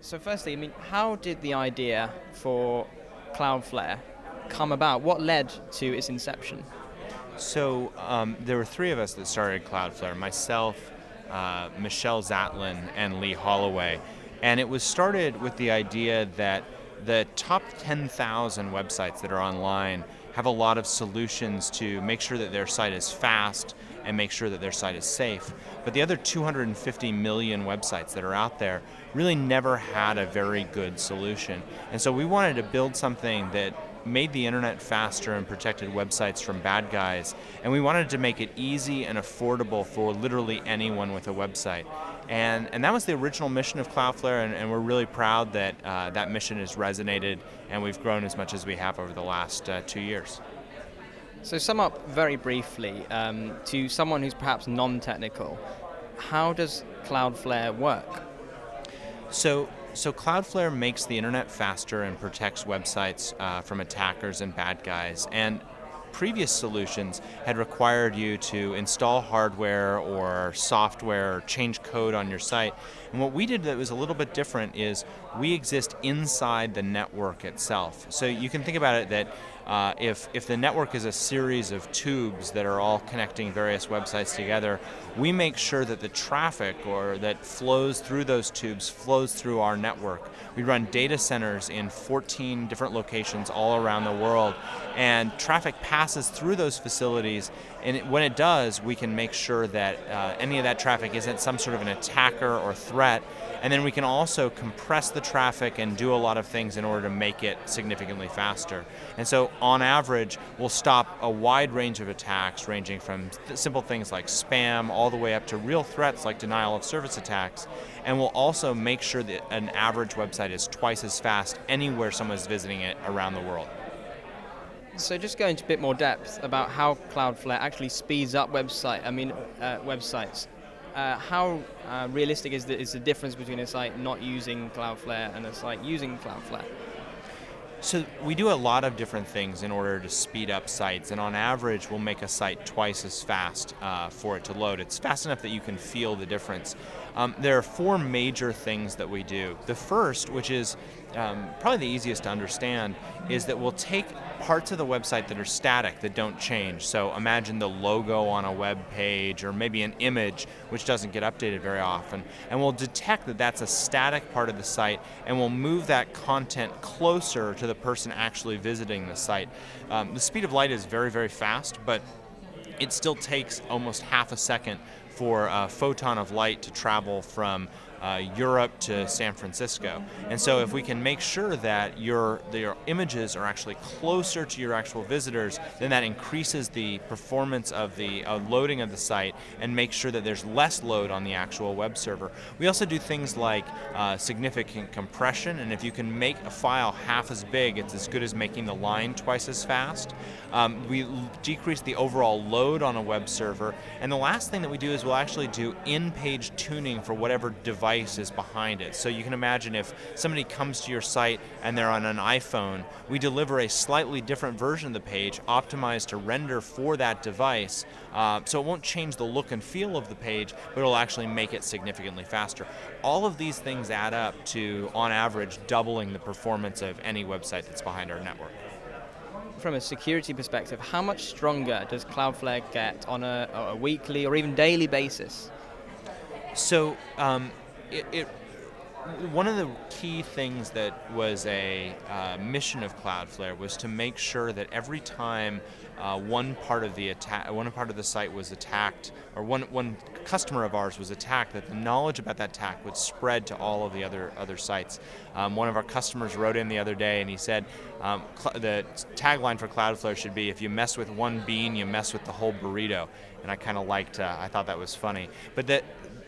So, firstly, I mean, how did the idea for Cloudflare come about? What led to its inception? So, um, there were three of us that started Cloudflare myself, uh, Michelle Zatlyn, and Lee Holloway. And it was started with the idea that the top 10,000 websites that are online have a lot of solutions to make sure that their site is fast and make sure that their site is safe. But the other 250 million websites that are out there really never had a very good solution. And so we wanted to build something that made the internet faster and protected websites from bad guys. And we wanted to make it easy and affordable for literally anyone with a website. And, and that was the original mission of Cloudflare, and, and we're really proud that uh, that mission has resonated and we've grown as much as we have over the last uh, two years. So, sum up very briefly um, to someone who's perhaps non technical, how does Cloudflare work? So, so Cloudflare makes the internet faster and protects websites uh, from attackers and bad guys. And previous solutions had required you to install hardware or software or change code on your site. And what we did that was a little bit different is we exist inside the network itself. So you can think about it that uh, if, if the network is a series of tubes that are all connecting various websites together, we make sure that the traffic or that flows through those tubes flows through our network. We run data centers in 14 different locations all around the world, and traffic passes through those facilities. And it, when it does, we can make sure that uh, any of that traffic isn't some sort of an attacker or threat. And then we can also compress the traffic and do a lot of things in order to make it significantly faster. And so, on average, we'll stop a wide range of attacks, ranging from th- simple things like spam all the way up to real threats like denial of service attacks. And we'll also make sure that an average website is twice as fast anywhere someone's visiting it around the world. So just go into a bit more depth about how Cloudflare actually speeds up website. I mean, uh, websites uh, how uh, realistic is the, is the difference between a site not using Cloudflare and a site using Cloudflare? So we do a lot of different things in order to speed up sites, and on average, we'll make a site twice as fast uh, for it to load. It's fast enough that you can feel the difference. Um, there are four major things that we do. The first, which is um, probably the easiest to understand, is that we'll take parts of the website that are static that don't change. So imagine the logo on a web page or maybe an image which doesn't get updated very often. And we'll detect that that's a static part of the site and we'll move that content closer to the person actually visiting the site. Um, the speed of light is very, very fast, but it still takes almost half a second for a photon of light to travel from uh, Europe to San Francisco. And so, if we can make sure that your your images are actually closer to your actual visitors, then that increases the performance of the uh, loading of the site and make sure that there's less load on the actual web server. We also do things like uh, significant compression, and if you can make a file half as big, it's as good as making the line twice as fast. Um, we decrease the overall load on a web server, and the last thing that we do is we'll actually do in-page tuning for whatever device device is behind it. So you can imagine if somebody comes to your site and they're on an iPhone, we deliver a slightly different version of the page optimized to render for that device. Uh, so it won't change the look and feel of the page, but it'll actually make it significantly faster. All of these things add up to, on average, doubling the performance of any website that's behind our network from a security perspective, how much stronger does Cloudflare get on a, a weekly or even daily basis? So um, it, it one of the key things that was a uh, mission of Cloudflare was to make sure that every time uh, one part of the attack, one part of the site was attacked, or one one customer of ours was attacked, that the knowledge about that attack would spread to all of the other other sites. Um, one of our customers wrote in the other day, and he said um, cl- the tagline for Cloudflare should be, "If you mess with one bean, you mess with the whole burrito." And I kind of liked, uh, I thought that was funny. But that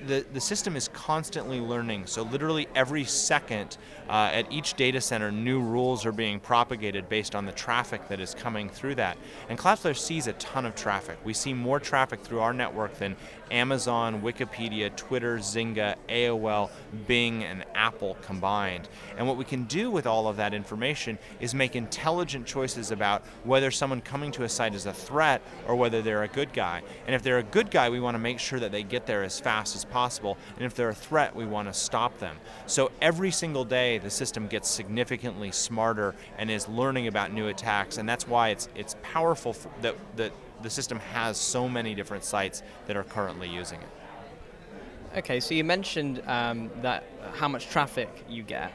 the, the system is constantly learning. So, literally every second uh, at each data center, new rules are being propagated based on the traffic that is coming through that. And Cloudflare sees a ton of traffic. We see more traffic through our network than Amazon, Wikipedia, Twitter, Zynga, AOL, Bing, and Apple combined. And what we can do with all of that information is make intelligent choices about whether someone coming to a site is a threat or whether they're a good guy. And if they're a good guy, we want to make sure that they get there as fast as possible. And if they're a threat, we want to stop them. So every single day, the system gets significantly smarter and is learning about new attacks. And that's why it's it's powerful that that the system has so many different sites that are currently using it. Okay, so you mentioned um, that how much traffic you get.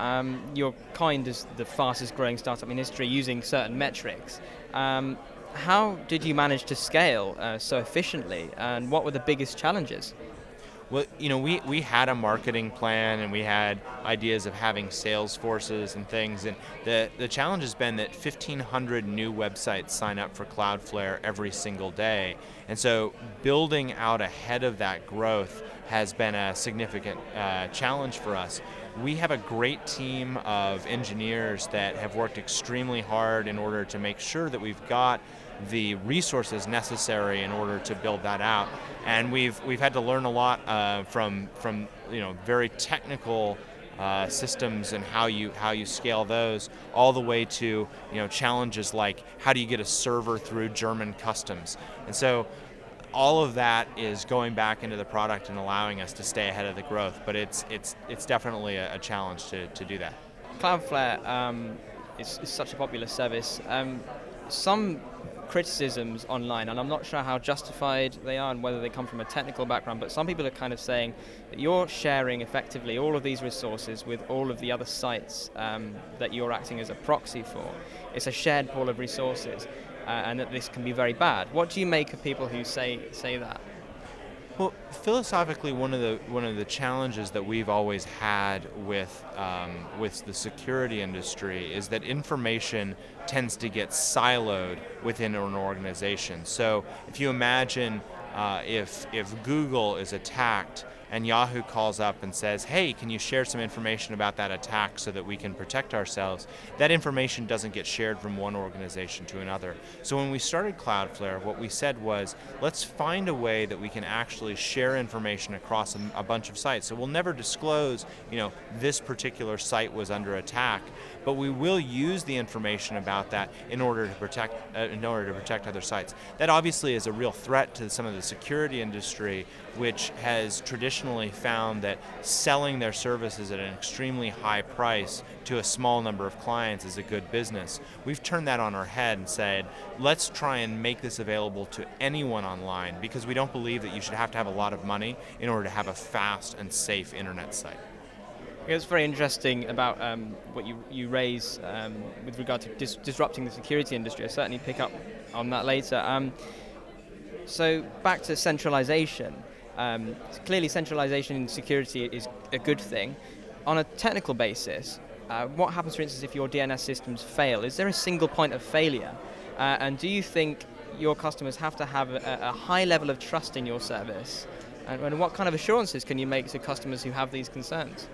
Um, you're coined as the fastest growing startup in history using certain metrics. Um, how did you manage to scale uh, so efficiently, and what were the biggest challenges? Well, you know, we, we had a marketing plan and we had ideas of having sales forces and things. And the, the challenge has been that 1,500 new websites sign up for Cloudflare every single day. And so building out ahead of that growth has been a significant uh, challenge for us. We have a great team of engineers that have worked extremely hard in order to make sure that we've got the resources necessary in order to build that out. And we've we've had to learn a lot uh, from from you know very technical. Uh, systems and how you how you scale those, all the way to you know challenges like how do you get a server through German customs, and so all of that is going back into the product and allowing us to stay ahead of the growth. But it's it's it's definitely a, a challenge to, to do that. Cloudflare um, is, is, such a popular service. Um, some criticisms online, and I'm not sure how justified they are and whether they come from a technical background, but some people are kind of saying that you're sharing effectively all of these resources with all of the other sites um, that you're acting as a proxy for. It's a shared pool of resources, uh, and that this can be very bad. What do you make of people who say say that? Well, philosophically, one of the one of the challenges that we've always had with um, with the security industry is that information tends to get siloed within an organization. So, if you imagine uh, if if Google is attacked and Yahoo calls up and says, hey, can you share some information about that attack so that we can protect ourselves, that information doesn't get shared from one organization to another. So when we started Cloudflare, what we said was, let's find a way that we can actually share information across a, a bunch of sites. So we'll never disclose, you know, this particular site was under attack, but we will use the information about that in order to protect uh, in order to protect other sites. That obviously is a real threat to some of the security industry, which has traditionally traditionally found that selling their services at an extremely high price to a small number of clients is a good business. We've turned that on our head and said, let's try and make this available to anyone online because we don't believe that you should have to have a lot of money in order to have a fast and safe internet site. It's very interesting about um, what you, you raise um, with regard to dis- disrupting the security industry. I'll certainly pick up on that later. Um, so, back to centralization. Um, clearly, centralization in security is a good thing. On a technical basis, uh, what happens, for instance, if your DNS systems fail? Is there a single point of failure? Uh, and do you think your customers have to have a, a high level of trust in your service? And, and, what kind of assurances can you make to customers who have these concerns?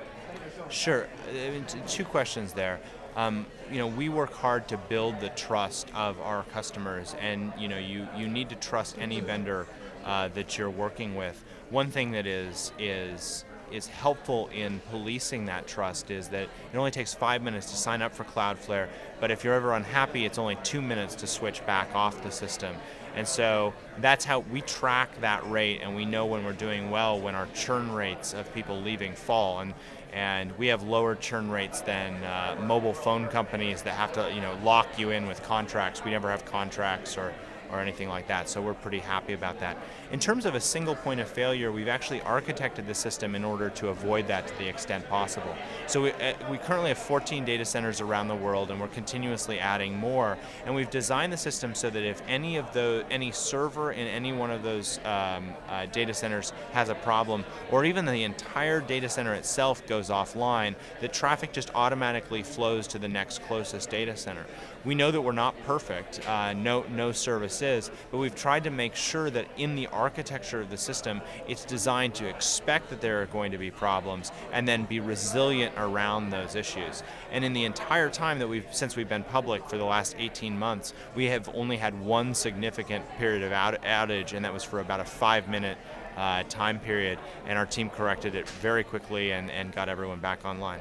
Sure. Uh, two questions there. Um, you know, we work hard to build the trust of our customers, and you know, you, you need to trust any vendor uh, that you're working with. One thing that is is is helpful in policing that trust is that it only takes five minutes to sign up for Cloudflare, but if you're ever unhappy, it's only two minutes to switch back off the system. And so that's how we track that rate, and we know when we're doing well when our churn rates of people leaving fall. And and we have lower churn rates than uh, mobile phone companies that have to you know lock you in with contracts. We never have contracts or or anything like that. So we're pretty happy about that. In terms of a single point of failure, we've actually architected the system in order to avoid that to the extent possible. So we, uh, we currently have 14 data centers around the world, and we're continuously adding more. And we've designed the system so that if any of the any server in any one of those um, uh, data centers has a problem, or even the entire data center itself goes offline, the traffic just automatically flows to the next closest data center. We know that we're not perfect. Uh, no, no service is, but we've tried to make sure that in the architecture of the system, it's designed to expect that there are going to be problems and then be resilient around those issues. And in the entire time that we've since we've been public for the last 18 months, we have only had one significant period of out- outage, and that was for about a five-minute uh, time period, and our team corrected it very quickly and, and got everyone back online.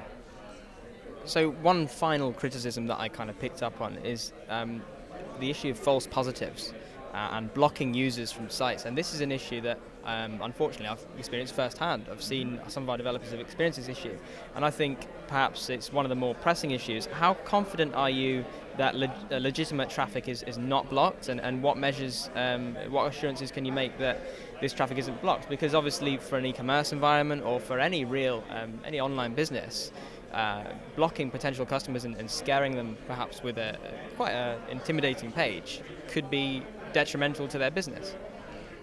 So one final criticism that I kind of picked up on is um, the issue of false positives. Uh, and blocking users from sites. And this is an issue that, um, unfortunately, I've experienced firsthand. I've seen some of our developers have experienced this issue, and I think perhaps it's one of the more pressing issues. How confident are you that le- uh, legitimate traffic is, is not blocked, and, and what measures, um, what assurances can you make that this traffic isn't blocked? Because obviously, for an e-commerce environment or for any real um, any online business, uh, blocking potential customers and, and, scaring them perhaps with a quite an intimidating page could be detrimental to their business.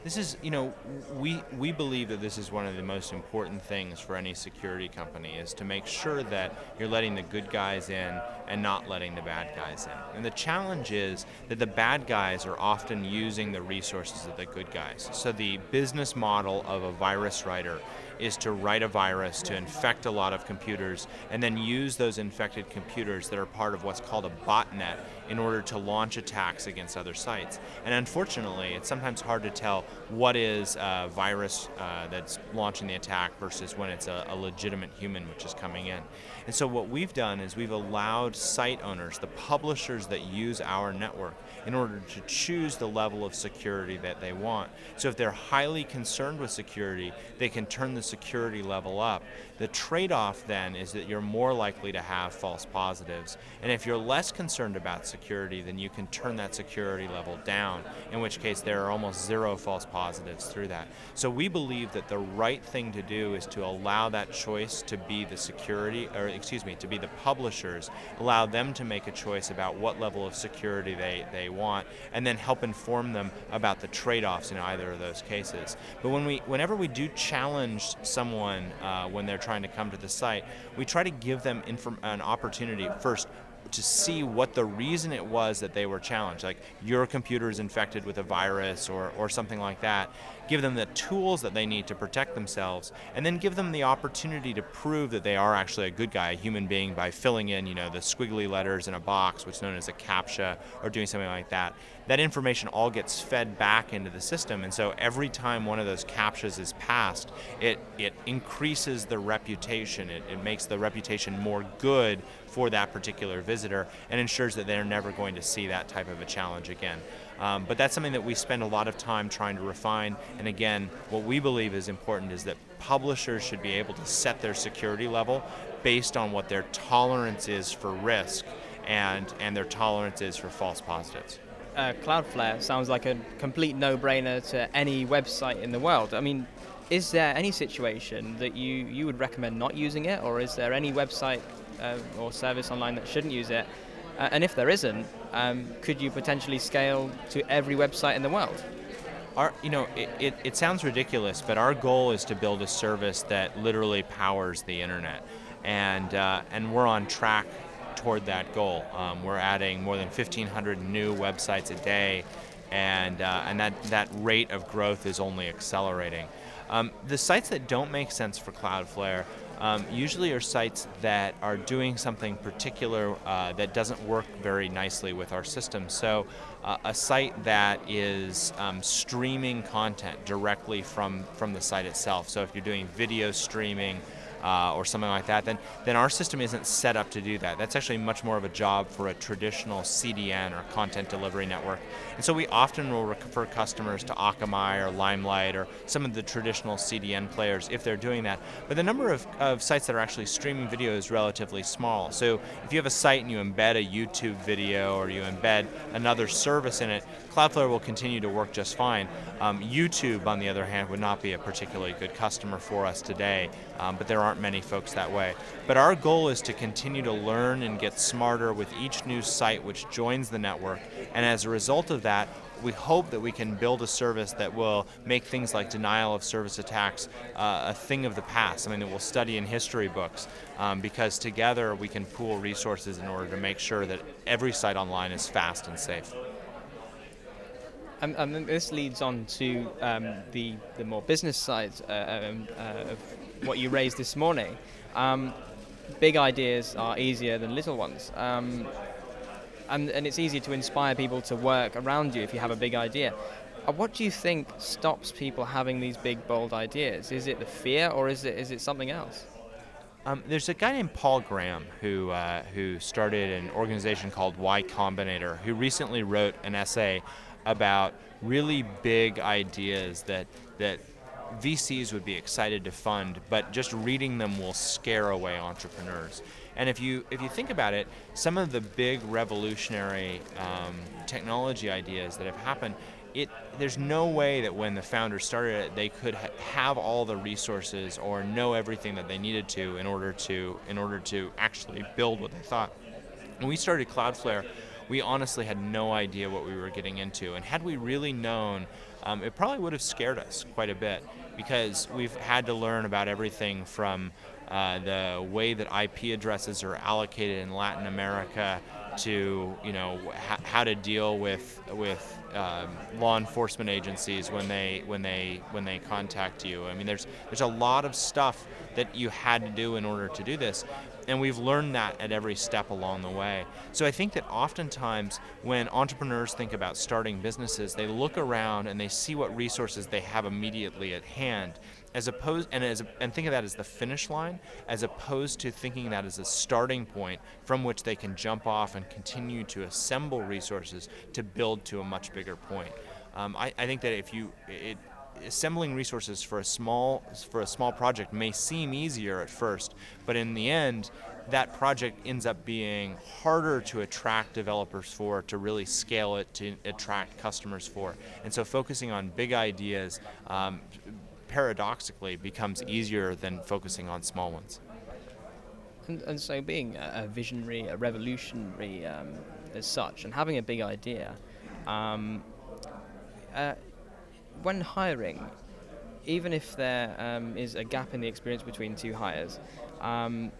This is, you know, we we believe that this is one of the most important things for any security company is to make sure that you're letting the good guys in and not letting the bad guys in. And the challenge is that the bad guys are often using the resources of the good guys. So the business model of a virus writer is to write a virus to infect a lot of computers and then use those infected computers that are part of what's called a botnet in order to launch attacks against other sites. And unfortunately, it's sometimes hard to tell what is a virus uh, that's launching the attack versus when it's a, a legitimate human which is coming in. And so, what we've done is we've allowed site owners, the publishers that use our network, in order to choose the level of security that they want. So, if they're highly concerned with security, they can turn the security level up. The trade off then is that you're more likely to have false positives. And if you're less concerned about security, then you can turn that security level down, in which case there are almost zero false positives through that. So we believe that the right thing to do is to allow that choice to be the security, or excuse me, to be the publishers, allow them to make a choice about what level of security they, they want, and then help inform them about the trade offs in either of those cases. But when we, whenever we do challenge someone uh, when they're trying to come to the site, we try to give them inform- an opportunity first to see what the reason it was that they were challenged. Like your computer is infected with a virus or, or something like that. Give them the tools that they need to protect themselves, and then give them the opportunity to prove that they are actually a good guy, a human being, by filling in, you know, the squiggly letters in a box, which is known as a CAPTCHA, or doing something like that. That information all gets fed back into the system, and so every time one of those CAPTCHAs is passed, it it increases the reputation. It, it makes the reputation more good for that particular visitor and ensures that they're never going to see that type of a challenge again. Um, but that's something that we spend a lot of time trying to refine. And again, what we believe is important is that publishers should be able to set their security level based on what their tolerance is for risk and, and their tolerance is for false positives. Uh, Cloudflare sounds like a complete no brainer to any website in the world. I mean, is there any situation that you, you would recommend not using it, or is there any website uh, or service online that shouldn't use it? Uh, and if there isn't, um, could you potentially scale to every website in the world? Our, you know, it, it, it, sounds ridiculous, but our goal is to build a service that literally powers the internet, and uh, and we're on track toward that goal. Um, we're adding more than 1,500 new websites a day, and uh, and that that rate of growth is only accelerating. Um, the sites that don't make sense for Cloudflare um, usually are sites that are doing something particular uh, that doesn't work very nicely with our system. So, uh, a site that is um, streaming content directly from, from the site itself. So, if you're doing video streaming, uh, or something like that, then then our system isn't set up to do that. That's actually much more of a job for a traditional CDN or content delivery network. And so we often will refer customers to Akamai or Limelight or some of the traditional CDN players if they're doing that. But the number of, of sites that are actually streaming video is relatively small. So if you have a site and you embed a YouTube video or you embed another service in it, Cloudflare will continue to work just fine. Um, YouTube, on the other hand, would not be a particularly good customer for us today, um, but there aren't many folks that way. But our goal is to continue to learn and get smarter with each new site which joins the network, and as a result of that, we hope that we can build a service that will make things like denial of service attacks uh, a thing of the past. I mean, that we'll study in history books um, because together we can pool resources in order to make sure that every site online is fast and safe. And, and this leads on to um, the, the more business side uh, um, uh, of what you raised this morning. Um, big ideas are easier than little ones. Um, and, and it's easier to inspire people to work around you if you have a big idea. Uh, what do you think stops people having these big, bold ideas? Is it the fear or is it, is it something else? Um, there's a guy named Paul Graham who uh, who started an organization called Y Combinator, who recently wrote an essay about really big ideas that that VCs would be excited to fund, but just reading them will scare away entrepreneurs. And if you if you think about it, some of the big revolutionary um, technology ideas that have happened, it there's no way that when the founders started it, they could ha- have all the resources or know everything that they needed to in order to in order to actually build what they thought. When we started Cloudflare, we honestly had no idea what we were getting into, and had we really known um, it probably would have scared us quite a bit because we've had to learn about everything from uh, the way that IP addresses are allocated in Latin America to you know how to deal with with um, law enforcement agencies when they when they when they contact you. I mean, there's there's a lot of stuff that you had to do in order to do this, and we've learned that at every step along the way. So I think that oftentimes when entrepreneurs think about starting businesses, they look around and they see what resources they have immediately at hand as opposed and as and think of that as the finish line as opposed to thinking that as a starting point from which they can jump off and continue to assemble resources to build to a much bigger point. Um, I, I, think that if you it, assembling resources for a small for a small project may seem easier at first, but in the end, that project ends up being harder to attract developers for, to really scale it, to attract customers for. And so, focusing on big ideas um, paradoxically becomes easier than focusing on small ones. And, and so, being a, visionary, a revolutionary um, as such, and having a big idea. Um, uh, when hiring, even if there um, is a gap in the experience between two hires, um,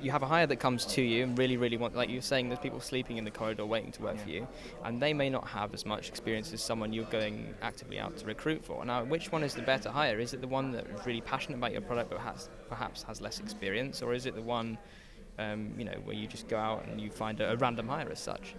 you have a hire that comes to you and really, really want, like you're saying, there's people sleeping in the corridor waiting to work yeah. for you, and they may not have as much experience as someone you're going actively out to recruit for. Now, which one is the better hire? Is it the one that is really passionate about your product but has perhaps has less experience, or is it the one, um, you know, where you just go out and you find a, a random hire as such?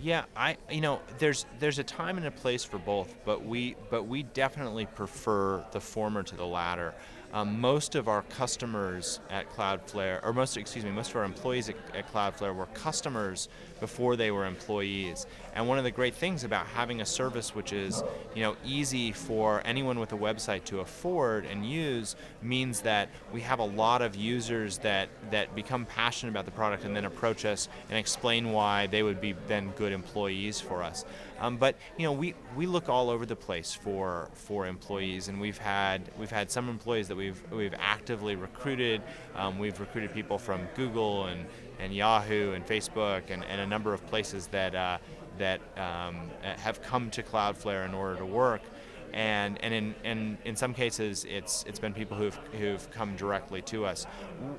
Yeah, I you know there's there's a time and a place for both, but we but we definitely prefer the former to the latter. Um, most of our customers at Cloudflare, or most excuse me, most of our employees at, at Cloudflare were customers before they were employees. And one of the great things about having a service which is you know easy for anyone with a website to afford and use means that we have a lot of users that that become passionate about the product and then approach us and explain why they would be then good employees for us. Um, but you know we, we look all over the place for for employees and we've had we've had some employees that we've we've actively recruited. Um, we've recruited people from Google and and Yahoo and Facebook and, and a number of places that uh, that um, have come to Cloudflare in order to work. And, and in, in, in some cases, it's, it's been people who've, who've come directly to us.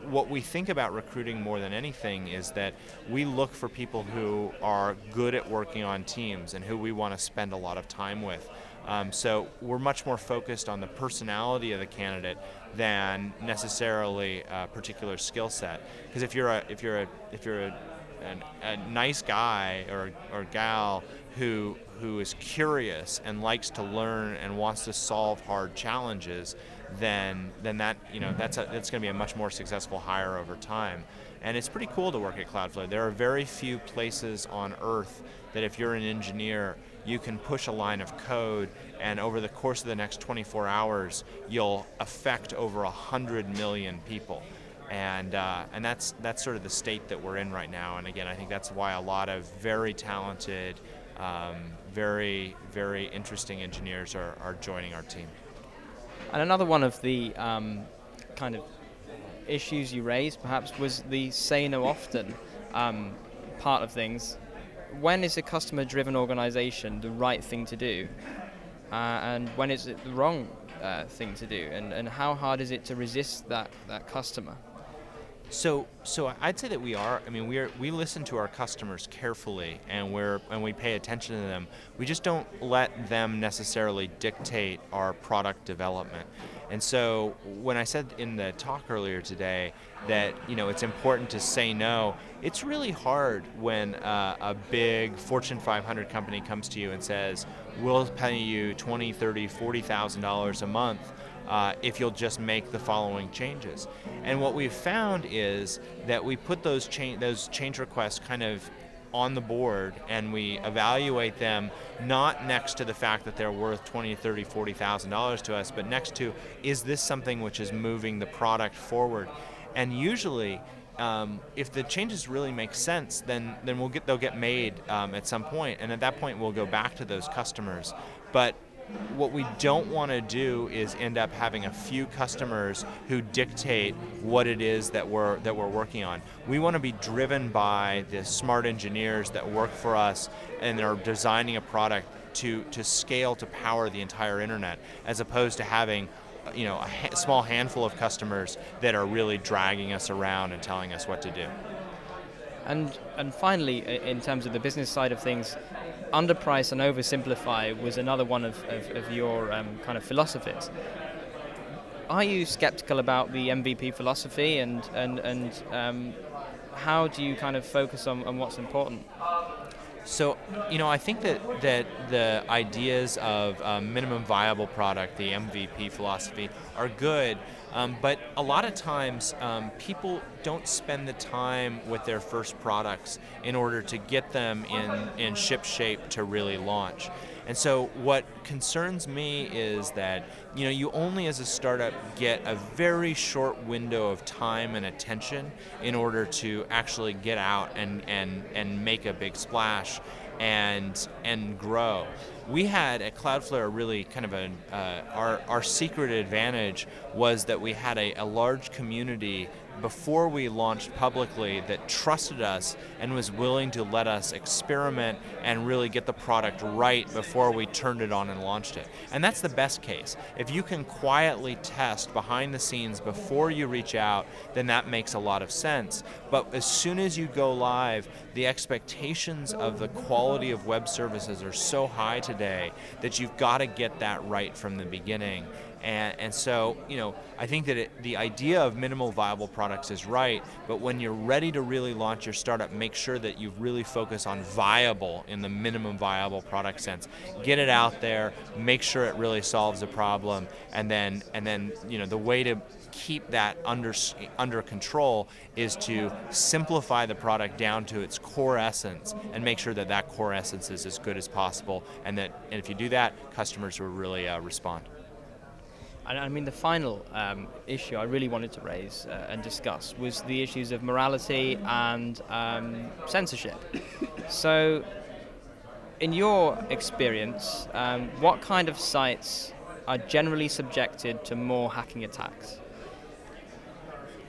What we think about recruiting more than anything is that we look for people who are good at working on teams and who we want to spend a lot of time with. Um, so we're much more focused on the personality of the candidate than necessarily a particular skill set. Because if you're a if you're a if you're a, a nice guy or or gal who who is curious and likes to learn and wants to solve hard challenges, then then that you know that's a, that's going to be a much more successful hire over time. And it's pretty cool to work at Cloudflare. There are very few places on earth that if you're an engineer, you can push a line of code and over the course of the next 24 hours, you'll affect over 100 million people. And, uh, and that's, that's sort of the state that we're in right now. And again, I think that's why a lot of very talented, um, very, very interesting engineers are, are joining our team. And another one of the um, kind of issues you raised, perhaps, was the say no often um, part of things. When is a customer driven organization the right thing to do? Uh, and when is it the wrong uh, thing to do? And, and how hard is it to resist that, that customer? So, so I'd say that we are. I mean, we are. We listen to our customers carefully, and we're and we pay attention to them. We just don't let them necessarily dictate our product development. And so, when I said in the talk earlier today that you know it's important to say no, it's really hard when uh, a big Fortune 500 company comes to you and says, "We'll pay you 20, 30, 40 thousand dollars a month." Uh, if you'll just make the following changes. And what we've found is that we put those change those change requests kind of on the board and we evaluate them not next to the fact that they're worth 20 30 40 thousand dollars to us but next to is this something which is moving the product forward and usually um, if the changes really make sense, then then we'll get they'll get made um, at some point, and at that point we'll go back to those customers. But what we don't want to do is end up having a few customers who dictate what it is that we're that we're working on. We want to be driven by the smart engineers that work for us and are designing a product to to scale to power the entire internet, as opposed to having you know a ha- small handful of customers that are really dragging us around and telling us what to do. And and finally, in terms of the business side of things, underprice and oversimplify was another one of, of, of your um, kind of philosophies. Are you skeptical about the MVP philosophy and and and um, how do you kind of focus on, on what's important? So, you know, I think that, that the ideas of um, minimum viable product, the MVP philosophy, are good. Um, but a lot of times, um, people don't spend the time with their first products in order to get them in, in ship shape to really launch. And so, what concerns me is that you know you only, as a startup, get a very short window of time and attention in order to actually get out and and and make a big splash and and grow. We had at Cloudflare really kind of a uh, our our secret advantage was that we had a, a large community before we launched publicly that trusted us and was willing to let us experiment and really get the product right before we turned it on and launched it. And that's the best case. If you can quietly test behind the scenes before you reach out, then that makes a lot of sense. But as soon as you go live, the expectations of the quality of web services are so high today that you've got to get that right from the beginning. And, and so, you know, I think that it, the idea of minimal viable products is right, but when you're ready to really launch your startup, make sure that you really focus on viable in the minimum viable product sense. Get it out there, make sure it really solves a problem, and then and then you know the way to keep that under under control is to simplify the product down to its core essence and make sure that that core essence is as good as possible, and that and if you do that, customers will really uh, respond. I mean, the final um, issue I really wanted to raise uh, and discuss was the issues of morality and um, censorship. so, in your experience, um, what kind of sites are generally subjected to more hacking attacks?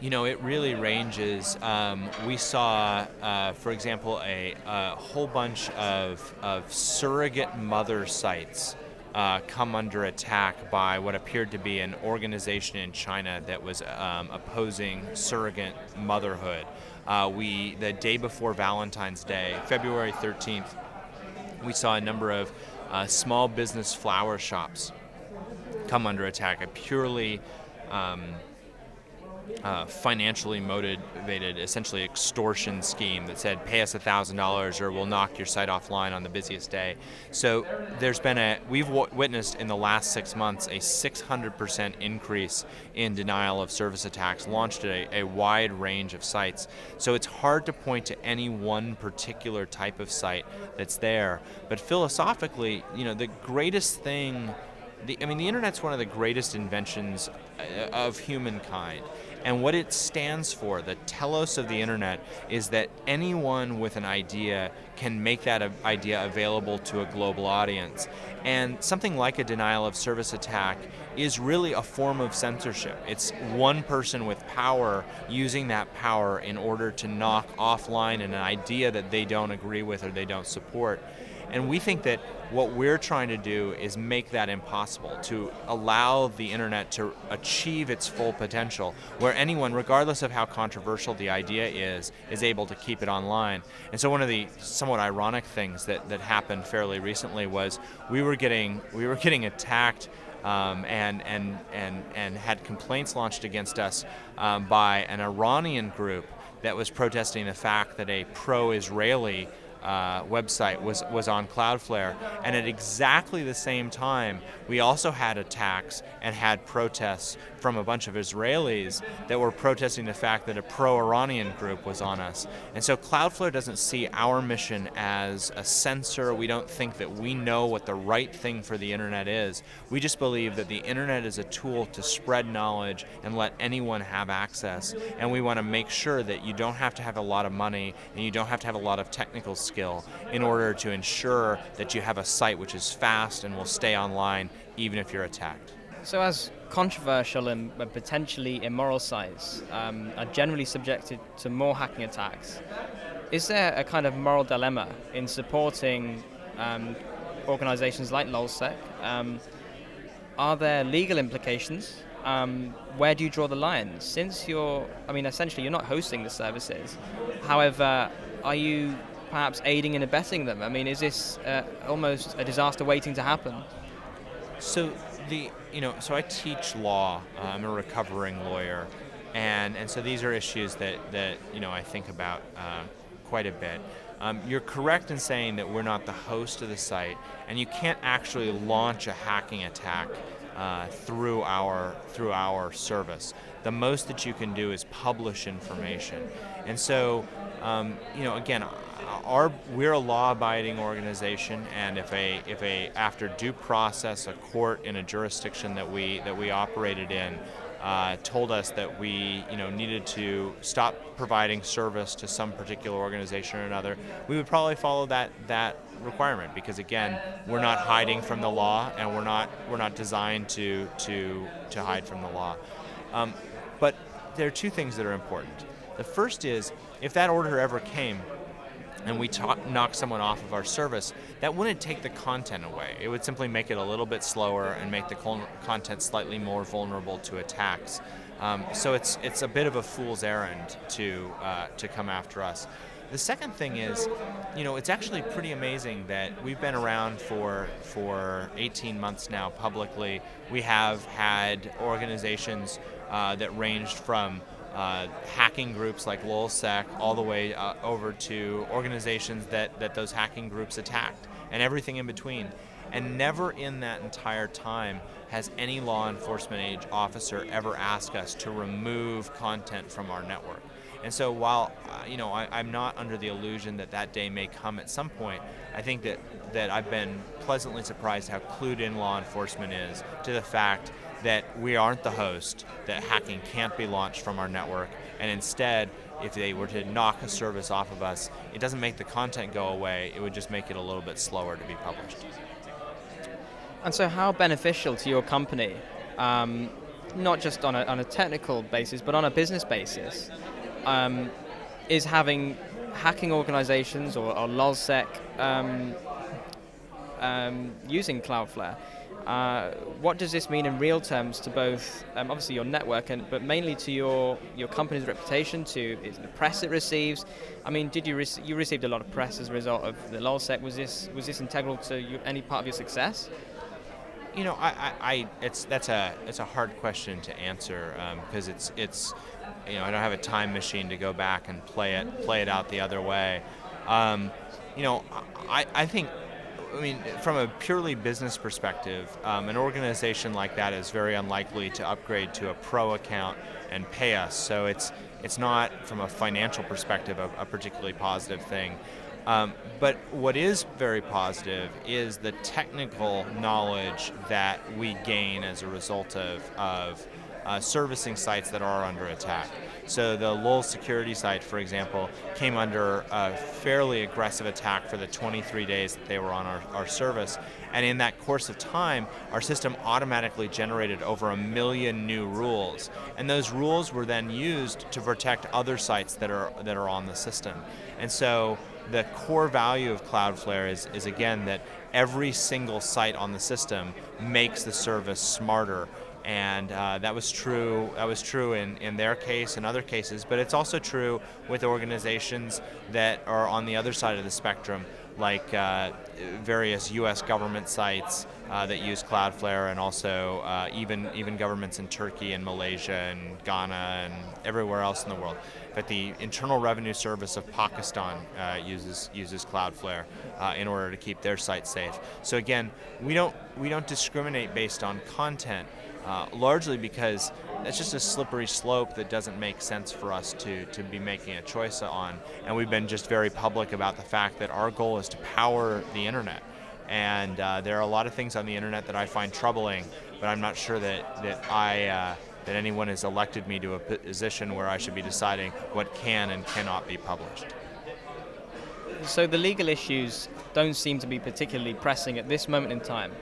You know, it really ranges. Um, we saw, uh, for example, a, a, whole bunch of, of surrogate mother sites uh, come under attack by what appeared to be an organization in China that was um, opposing surrogate motherhood. Uh, we the day before Valentine's Day, February 13th, we saw a number of uh, small business flower shops come under attack. A purely um, uh, financially motivated, essentially extortion scheme that said, pay us $1,000 or we'll knock your site offline on the busiest day. So there's been a, we've w- witnessed in the last six months a 600% increase in denial of service attacks launched at a, a wide range of sites. So it's hard to point to any one particular type of site that's there. But philosophically, you know, the greatest thing the, I mean, the internet's one of the greatest inventions uh, of humankind. And what it stands for, the telos of the internet, is that anyone with an idea can make that idea available to a global audience. And something like a denial of service attack is really a form of censorship. It's one person with power using that power in order to knock offline an idea that they don't agree with or they don't support. And we think that what we're trying to do is make that impossible, to allow the internet to achieve its full potential, where anyone, regardless of how controversial the idea is, is able to keep it online. And so one of the somewhat ironic things that, that happened fairly recently was we were getting we were getting attacked um, and, and, and, and had complaints launched against us um, by an Iranian group that was protesting the fact that a pro Israeli uh, website was, was on Cloudflare. And at exactly the same time, we also had attacks and had protests from a bunch of Israelis that were protesting the fact that a pro-Iranian group was on us. And so Cloudflare doesn't see our mission as a censor. We don't think that we know what the right thing for the internet is. We just believe that the internet is a tool to spread knowledge and let anyone have access. And we want to make sure that you don't have to have a lot of money and you don't have to have a lot of technical skill in order to ensure that you have a site which is fast and will stay online even if you're attacked. So, as controversial and potentially immoral sites um, are generally subjected to more hacking attacks, is there a kind of moral dilemma in supporting um, organizations like LulzSec? Um, are there legal implications? Um, where do you draw the line? Since you're, I mean, essentially you're not hosting the services. However, are you perhaps aiding and abetting them? I mean, is this uh, almost a disaster waiting to happen? So the you know so I teach law. Uh, I'm a recovering lawyer, and and so these are issues that that you know I think about uh, quite a bit. Um, you're correct in saying that we're not the host of the site, and you can't actually launch a hacking attack uh, through our through our service. The most that you can do is publish information, and so um, you know again our we're a law-abiding organization, and if a if a after due process, a court in a jurisdiction that we that we operated in uh, told us that we you know needed to stop providing service to some particular organization or another, we would probably follow that that requirement because again we're not hiding from the law and we're not we're not designed to to to hide from the law. Um, but there are two things that are important. The first is if that order ever came, and we knock someone off of our service, that wouldn't take the content away. It would simply make it a little bit slower and make the content slightly more vulnerable to attacks. Um, so it's it's a bit of a fool's errand to uh, to come after us. The second thing is, you know, it's actually pretty amazing that we've been around for for 18 months now publicly. We have had organizations uh, that ranged from uh, hacking groups like LulzSec all the way uh, over to organizations that, that those hacking groups attacked and everything in between. And never in that entire time has any law enforcement age officer ever asked us to remove content from our network. And so while uh, you know I, am not under the illusion that that day may come at some point, I think that that I've been pleasantly surprised how clued in law enforcement is to the fact that we aren't the host, that hacking can't be launched from our network, and instead, if they were to knock a service off of us, it doesn't make the content go away, it would just make it a little bit slower to be published. And so, how beneficial to your company, um, not just on a, on a technical basis, but on a business basis, um, is having hacking organizations or, or LulzSec um, um using Cloudflare? Uh, what does this mean in real terms to both, um, obviously your network, and but mainly to your your company's reputation, to the press it receives? I mean, did you rec- you received a lot of press as a result of the LulzSec? Was this was this integral to you, any part of your success? You know, I, I, I it's that's a it's a hard question to answer because um, it's it's you know I don't have a time machine to go back and play it play it out the other way. Um, you know, I, I think I mean, from a purely business perspective, um, an organization like that is very unlikely to upgrade to a pro account and pay us. So it's it's not, from a financial perspective, a, a particularly positive thing. Um, but what is very positive is the technical knowledge that we gain as a result of, of uh, servicing sites that are under attack. So the Lulz Security site, for example, came under a fairly aggressive attack for the 23 days that they were on our, our service. And in that course of time, our system automatically generated over a million new rules. And those rules were then used to protect other sites that are, that are on the system. And so the core value of Cloudflare is, is again that every single site on the system makes the service smarter and uh, that was true. That was true in, in their case and other cases, but it's also true with organizations that are on the other side of the spectrum, like uh, various U.S. government sites uh, that use Cloudflare, and also uh, even even governments in Turkey and Malaysia and Ghana and everywhere else in the world. But the Internal Revenue Service of Pakistan uh, uses uses Cloudflare uh, in order to keep their site safe. So again, we don't we don't discriminate based on content uh, largely because that's just a slippery slope that doesn't make sense for us to to be making a choice on. And we've been just very public about the fact that our goal is to power the internet. And uh, there are a lot of things on the internet that I find troubling, but I'm not sure that that I uh, that anyone has elected me to a position where I should be deciding what can and cannot be published. So the legal issues don't seem to be particularly pressing at this moment in time,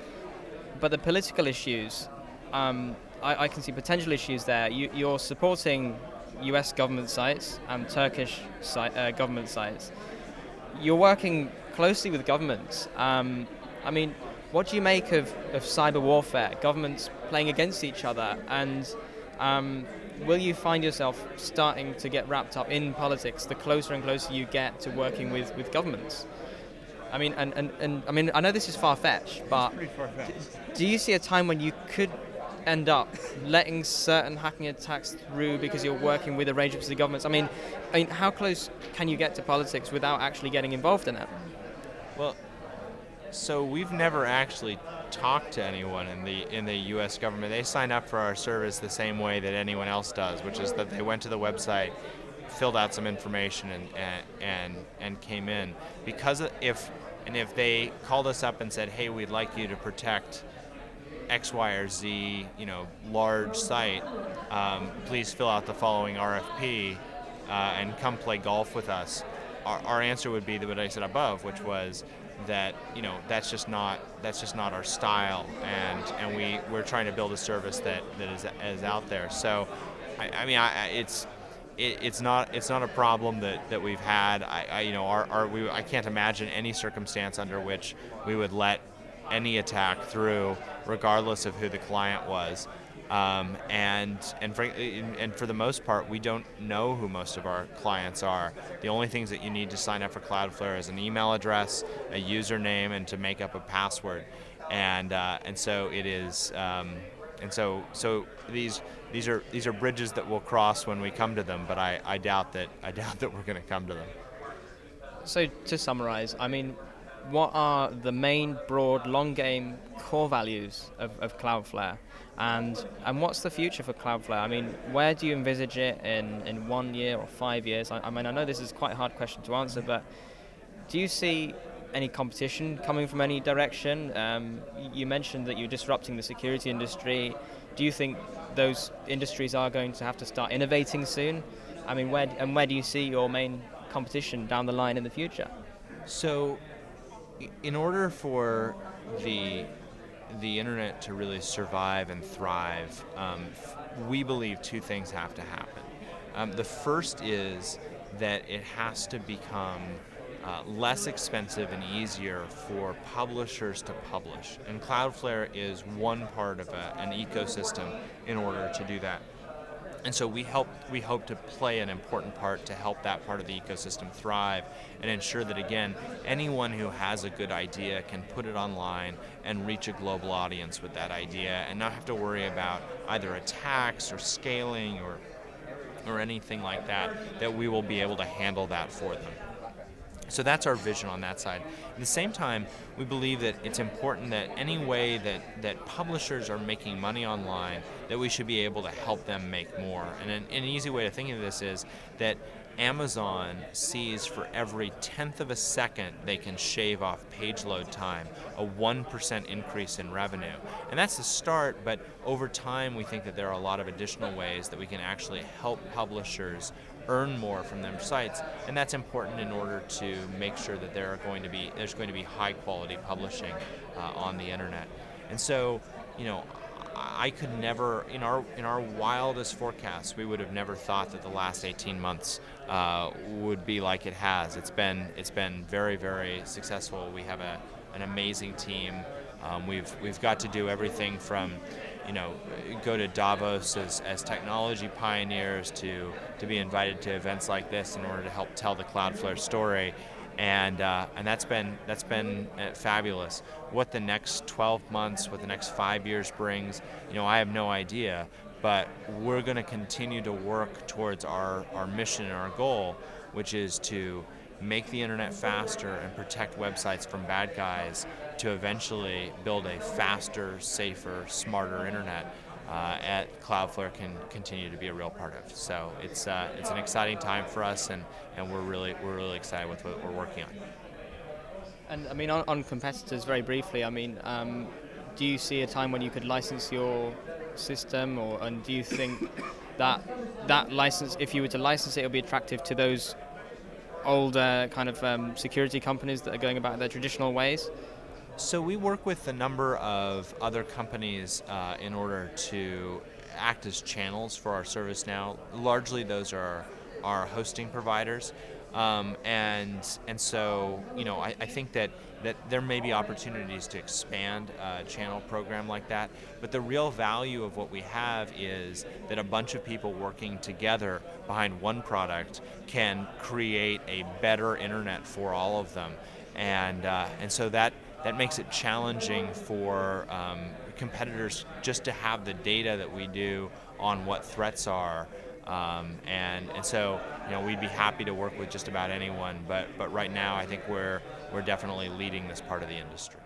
but the political issues, um, I, I, can see potential issues there. You, are supporting U.S. government sites and Turkish site, uh, government sites. You're working closely with governments. Um, I mean, what do you make of, of cyber warfare? Governments playing against each other and um, will you find yourself starting to get wrapped up in politics the closer and closer you get to working with, with governments? I mean, and, and, and I mean, I know this is far fetched, but do you see a time when you could end up letting certain hacking attacks through because you're working with a range of the governments? I mean, I mean, how close can you get to politics without actually getting involved in it? Well, so we've never actually talked to anyone in the in the U.S. government. They sign up for our service the same way that anyone else does, which is that they went to the website, filled out some information, and and and, and came in. Because if and if they called us up and said, "Hey, we'd like you to protect." X, Y, or Z, you know, large site, um, please fill out the following RFP uh, and come play golf with us. Our, our answer would be the what I said above, which was that you know that's just not that's just not our style. And and we we're trying to build a service that that is, is out there. So I, I mean I, it's it, it's not it's not a problem that, that we've had. I, I you know our, our we, I can't imagine any circumstance under which we would let any attack through regardless of who the client was um, and and for, and for the most part, we don't know who most of our clients are. The only things that you need to sign up for Cloudflare is an email address, a username, and to make up a password. And uh, and so it is. Um, and so so these these are these are bridges that we'll cross when we come to them. But I, I doubt that I doubt that we're going to come to them. So to summarize, I mean, what are the main broad long game core values of, of Cloudflare? And and what's the future for Cloudflare? I mean, where do you envisage it in, in one year or five years? I, I mean, I know this is quite a hard question to answer, but do you see any competition coming from any direction? Um, you mentioned that you're disrupting the security industry. Do you think those industries are going to have to start innovating soon? I mean, where and where do you see your main competition down the line in the future? So, in order for the the internet to really survive and thrive, um, we believe two things have to happen. Um, the first is that it has to become uh, less expensive and easier for publishers to publish. And Cloudflare is one part of a, an ecosystem in order to do that and so we help we hope to play an important part to help that part of the ecosystem thrive and ensure that again anyone who has a good idea can put it online and reach a global audience with that idea and not have to worry about either attacks or scaling or or anything like that that we will be able to handle that for them so that's our vision on that side. At the same time, we believe that it's important that any way that, that publishers are making money online, that we should be able to help them make more. And an, an easy way to think of this is that Amazon sees for every tenth of a second they can shave off page load time, a 1% increase in revenue. And that's the start, but over time we think that there are a lot of additional ways that we can actually help publishers earn more from their sites, and that's important in order to make sure that there are going to be there's going to be high quality publishing uh, on the internet. And so, you know, I could never in our in our wildest forecasts we would have never thought that the last 18 months uh, would be like it has. It's been it's been very very successful. We have a an amazing team. Um, we've we've got to do everything from you know, go to Davos as, as technology pioneers to, to be invited to events like this in order to help tell the Cloudflare story. And, uh, and that's been, that's been uh, fabulous. What the next 12 months, what the next five years brings, you know, I have no idea. But we're going to continue to work towards our, our mission and our goal, which is to make the internet faster and protect websites from bad guys to eventually build a faster, safer, smarter internet uh, at Cloudflare can continue to be a real part of. So it's uh, it's an exciting time for us, and, and we're really we're really excited with what we're working on. And I mean, on, on competitors, very briefly. I mean, um, do you see a time when you could license your system, or and do you think that that license, if you were to license it, it would be attractive to those older kind of um, security companies that are going about their traditional ways? So we work with a number of other companies uh, in order to act as channels for our service now. Largely, those are our hosting providers, um, and and so you know I, I, think that that there may be opportunities to expand a channel program like that. But the real value of what we have is that a bunch of people working together behind one product can create a better internet for all of them, and uh, and so that that makes it challenging for um, competitors just to have the data that we do on what threats are. Um, and, and so, you know, we'd be happy to work with just about anyone, but, but right now I think we're, we're definitely leading this part of the industry.